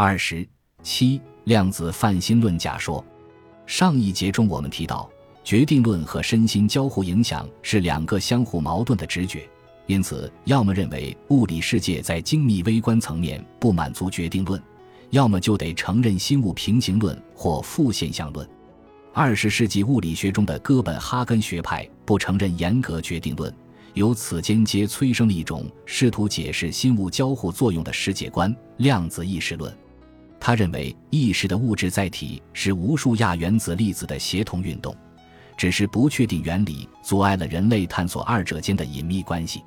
二十七量子泛心论假说。上一节中我们提到，决定论和身心交互影响是两个相互矛盾的直觉，因此，要么认为物理世界在精密微观层面不满足决定论，要么就得承认心物平行论或负现象论。二十世纪物理学中的哥本哈根学派不承认严格决定论，由此间接催生了一种试图解释心物交互作用的世界观——量子意识论。他认为，意识的物质载体是无数亚原子粒子的协同运动，只是不确定原理阻碍了人类探索二者间的隐秘关系。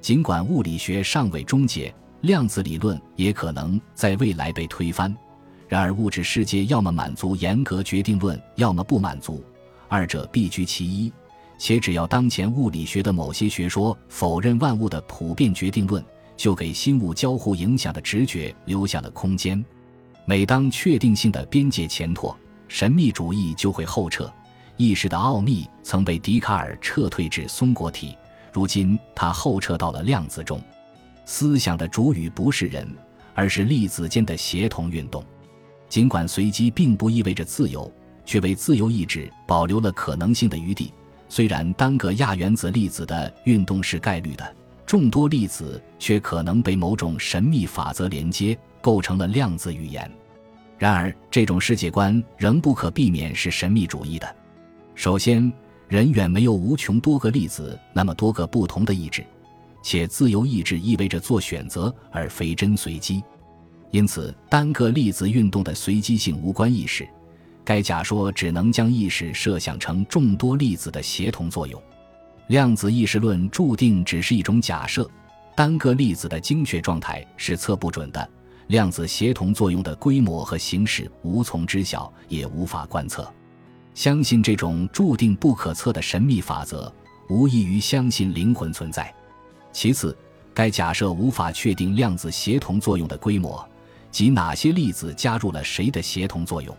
尽管物理学尚未终结，量子理论也可能在未来被推翻。然而，物质世界要么满足严格决定论，要么不满足，二者必居其一。且只要当前物理学的某些学说否认万物的普遍决定论，就给心物交互影响的直觉留下了空间。每当确定性的边界前拓，神秘主义就会后撤。意识的奥秘曾被笛卡尔撤退至松果体，如今他后撤到了量子中。思想的主语不是人，而是粒子间的协同运动。尽管随机并不意味着自由，却为自由意志保留了可能性的余地。虽然单个亚原子粒子的运动是概率的，众多粒子却可能被某种神秘法则连接。构成了量子语言，然而这种世界观仍不可避免是神秘主义的。首先，人远没有无穷多个粒子那么多个不同的意志，且自由意志意味着做选择而非真随机，因此单个粒子运动的随机性无关意识。该假说只能将意识设想成众多粒子的协同作用。量子意识论注定只是一种假设，单个粒子的精确状态是测不准的。量子协同作用的规模和形式无从知晓，也无法观测。相信这种注定不可测的神秘法则，无异于相信灵魂存在。其次，该假设无法确定量子协同作用的规模，即哪些粒子加入了谁的协同作用。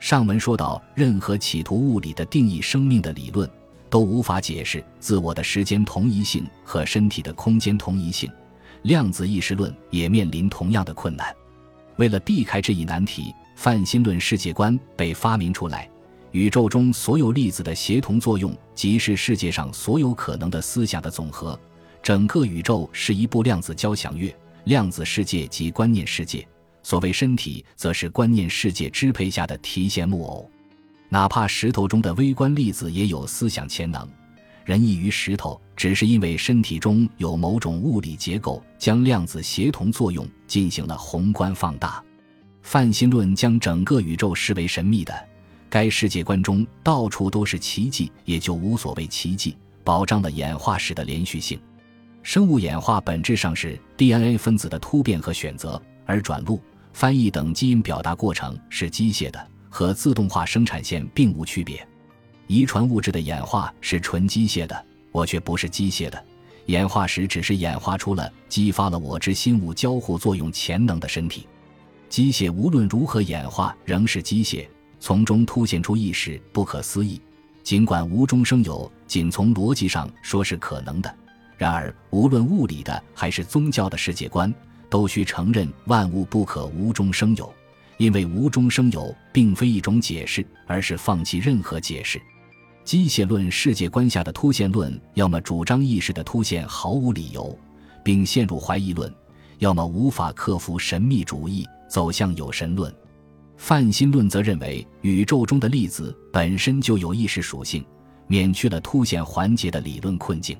上文说到，任何企图物理的定义生命的理论，都无法解释自我的时间同一性和身体的空间同一性。量子意识论也面临同样的困难。为了避开这一难题，泛心论世界观被发明出来。宇宙中所有粒子的协同作用，即是世界上所有可能的思想的总和。整个宇宙是一部量子交响乐，量子世界即观念世界。所谓身体，则是观念世界支配下的提线木偶。哪怕石头中的微观粒子也有思想潜能。人异于石头，只是因为身体中有某种物理结构，将量子协同作用进行了宏观放大。泛心论将整个宇宙视为神秘的，该世界观中到处都是奇迹，也就无所谓奇迹，保障了演化史的连续性。生物演化本质上是 DNA 分子的突变和选择，而转录、翻译等基因表达过程是机械的，和自动化生产线并无区别。遗传物质的演化是纯机械的，我却不是机械的。演化时只是演化出了激发了我之心物交互作用潜能的身体。机械无论如何演化仍是机械，从中凸显出意识不可思议。尽管无中生有仅从逻辑上说是可能的，然而无论物理的还是宗教的世界观，都需承认万物不可无中生有，因为无中生有并非一种解释，而是放弃任何解释。机械论世界观下的凸现论，要么主张意识的凸现毫无理由，并陷入怀疑论；要么无法克服神秘主义，走向有神论。泛心论则认为，宇宙中的粒子本身就有意识属性，免去了凸显环节的理论困境。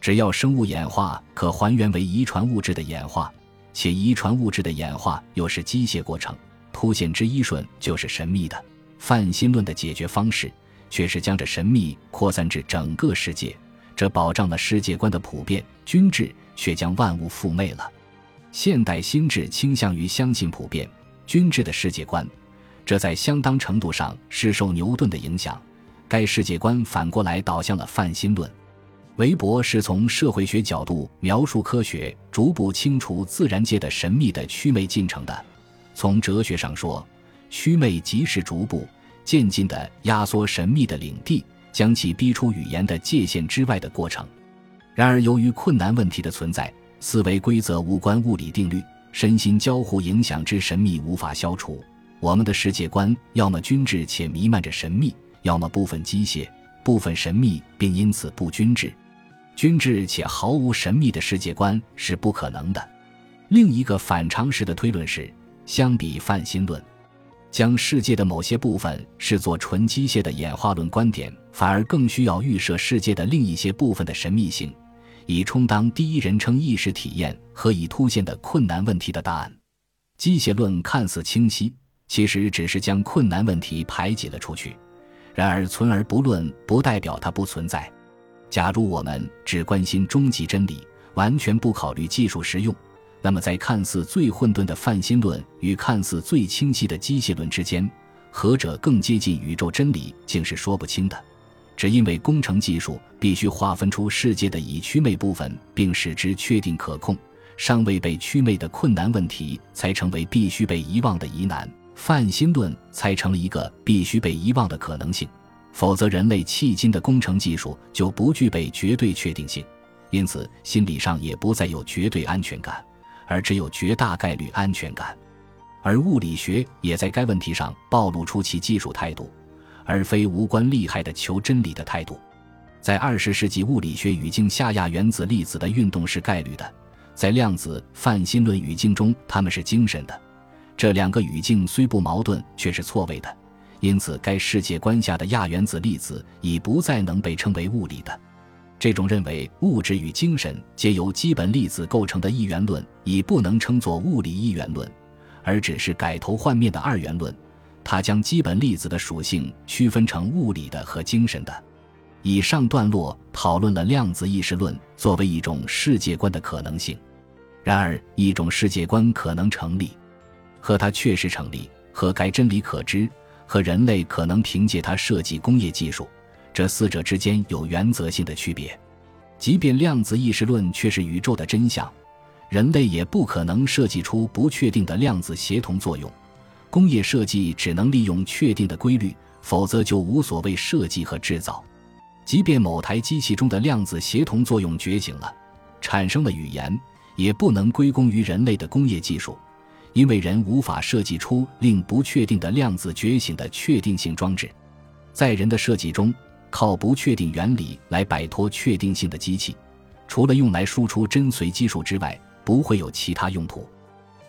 只要生物演化可还原为遗传物质的演化，且遗传物质的演化又是机械过程，凸显之一瞬就是神秘的。泛心论的解决方式。却是将这神秘扩散至整个世界，这保障了世界观的普遍均质，却将万物覆昧了。现代心智倾向于相信普遍均质的世界观，这在相当程度上是受牛顿的影响。该世界观反过来导向了泛心论。韦伯是从社会学角度描述科学逐步清除自然界的神秘的祛魅进程的。从哲学上说，祛魅即是逐步。渐进的压缩神秘的领地，将其逼出语言的界限之外的过程。然而，由于困难问题的存在，思维规则无关物理定律，身心交互影响之神秘无法消除。我们的世界观要么均质且弥漫着神秘，要么部分机械、部分神秘，并因此不均质。均质且毫无神秘的世界观是不可能的。另一个反常识的推论是，相比泛心论，将世界的某些部分视作纯机械的演化论观点，反而更需要预设世界的另一些部分的神秘性，以充当第一人称意识体验和已凸现的困难问题的答案。机械论看似清晰。其实只是将困难问题排挤了出去，然而存而不论不代表它不存在。假如我们只关心终极真理，完全不考虑技术实用，那么在看似最混沌的泛心论与看似最清晰的机械论之间，何者更接近宇宙真理，竟是说不清的。只因为工程技术必须划分出世界的已祛魅部分，并使之确定可控，尚未被祛魅的困难问题才成为必须被遗忘的疑难。泛心论才成了一个必须被遗忘的可能性，否则人类迄今的工程技术就不具备绝对确定性，因此心理上也不再有绝对安全感，而只有绝大概率安全感。而物理学也在该问题上暴露出其技术态度，而非无关利害的求真理的态度。在二十世纪物理学语境下，亚原子粒子的运动是概率的；在量子泛心论语境中，它们是精神的。这两个语境虽不矛盾，却是错位的，因此该世界观下的亚原子粒子已不再能被称为物理的。这种认为物质与精神皆由基本粒子构成的一元论，已不能称作物理一元论，而只是改头换面的二元论。它将基本粒子的属性区分成物理的和精神的。以上段落讨论了量子意识论作为一种世界观的可能性。然而，一种世界观可能成立。和它确实成立，和该真理可知，和人类可能凭借它设计工业技术，这四者之间有原则性的区别。即便量子意识论却是宇宙的真相，人类也不可能设计出不确定的量子协同作用。工业设计只能利用确定的规律，否则就无所谓设计和制造。即便某台机器中的量子协同作用觉醒了，产生了语言，也不能归功于人类的工业技术。因为人无法设计出令不确定的量子觉醒的确定性装置，在人的设计中，靠不确定原理来摆脱确定性的机器，除了用来输出真随机数之外，不会有其他用途。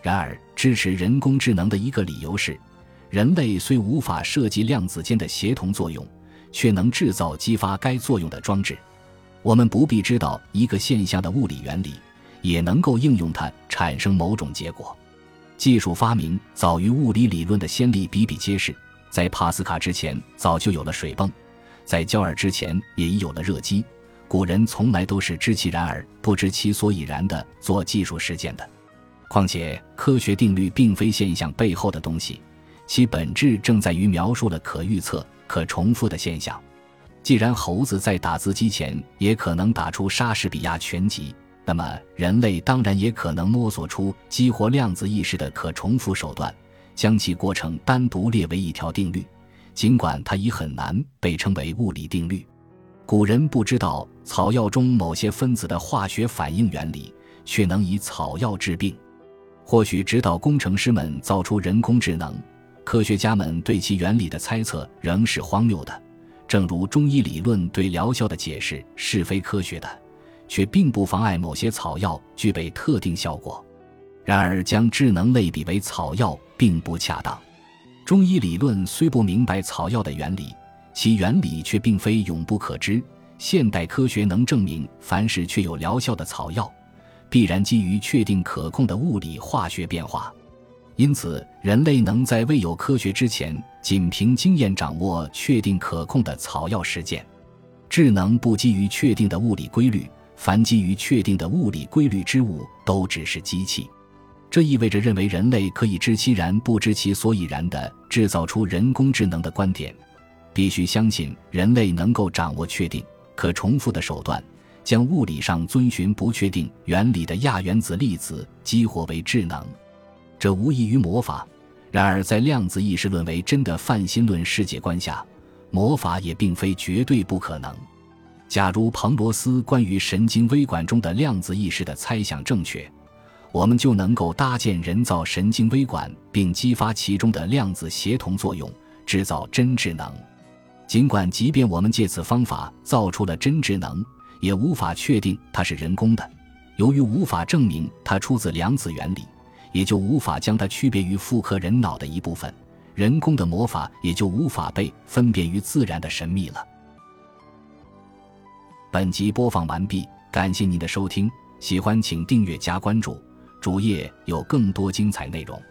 然而，支持人工智能的一个理由是，人类虽无法设计量子间的协同作用，却能制造激发该作用的装置。我们不必知道一个现象的物理原理，也能够应用它产生某种结果。技术发明早于物理理论的先例比比皆是，在帕斯卡之前早就有了水泵，在焦耳之前也已有了热机。古人从来都是知其然而不知其所以然的做技术实践的。况且科学定律并非现象背后的东西，其本质正在于描述了可预测、可重复的现象。既然猴子在打字机前也可能打出莎士比亚全集。那么，人类当然也可能摸索出激活量子意识的可重复手段，将其过程单独列为一条定律，尽管它已很难被称为物理定律。古人不知道草药中某些分子的化学反应原理，却能以草药治病。或许，直到工程师们造出人工智能，科学家们对其原理的猜测仍是荒谬的，正如中医理论对疗效的解释是非科学的。却并不妨碍某些草药具备特定效果。然而，将智能类比为草药并不恰当。中医理论虽不明白草药的原理，其原理却并非永不可知。现代科学能证明，凡是确有疗效的草药，必然基于确定可控的物理化学变化。因此，人类能在未有科学之前，仅凭经验掌握确定可控的草药实践。智能不基于确定的物理规律。凡基于确定的物理规律之物，都只是机器。这意味着认为人类可以知其然不知其所以然的制造出人工智能的观点，必须相信人类能够掌握确定、可重复的手段，将物理上遵循不确定原理的亚原子粒子激活为智能。这无异于魔法。然而，在量子意识论为真的泛心论世界观下，魔法也并非绝对不可能。假如彭罗斯关于神经微管中的量子意识的猜想正确，我们就能够搭建人造神经微管，并激发其中的量子协同作用，制造真智能。尽管，即便我们借此方法造出了真智能，也无法确定它是人工的。由于无法证明它出自量子原理，也就无法将它区别于复刻人脑的一部分。人工的魔法也就无法被分辨于自然的神秘了。本集播放完毕，感谢您的收听，喜欢请订阅加关注，主页有更多精彩内容。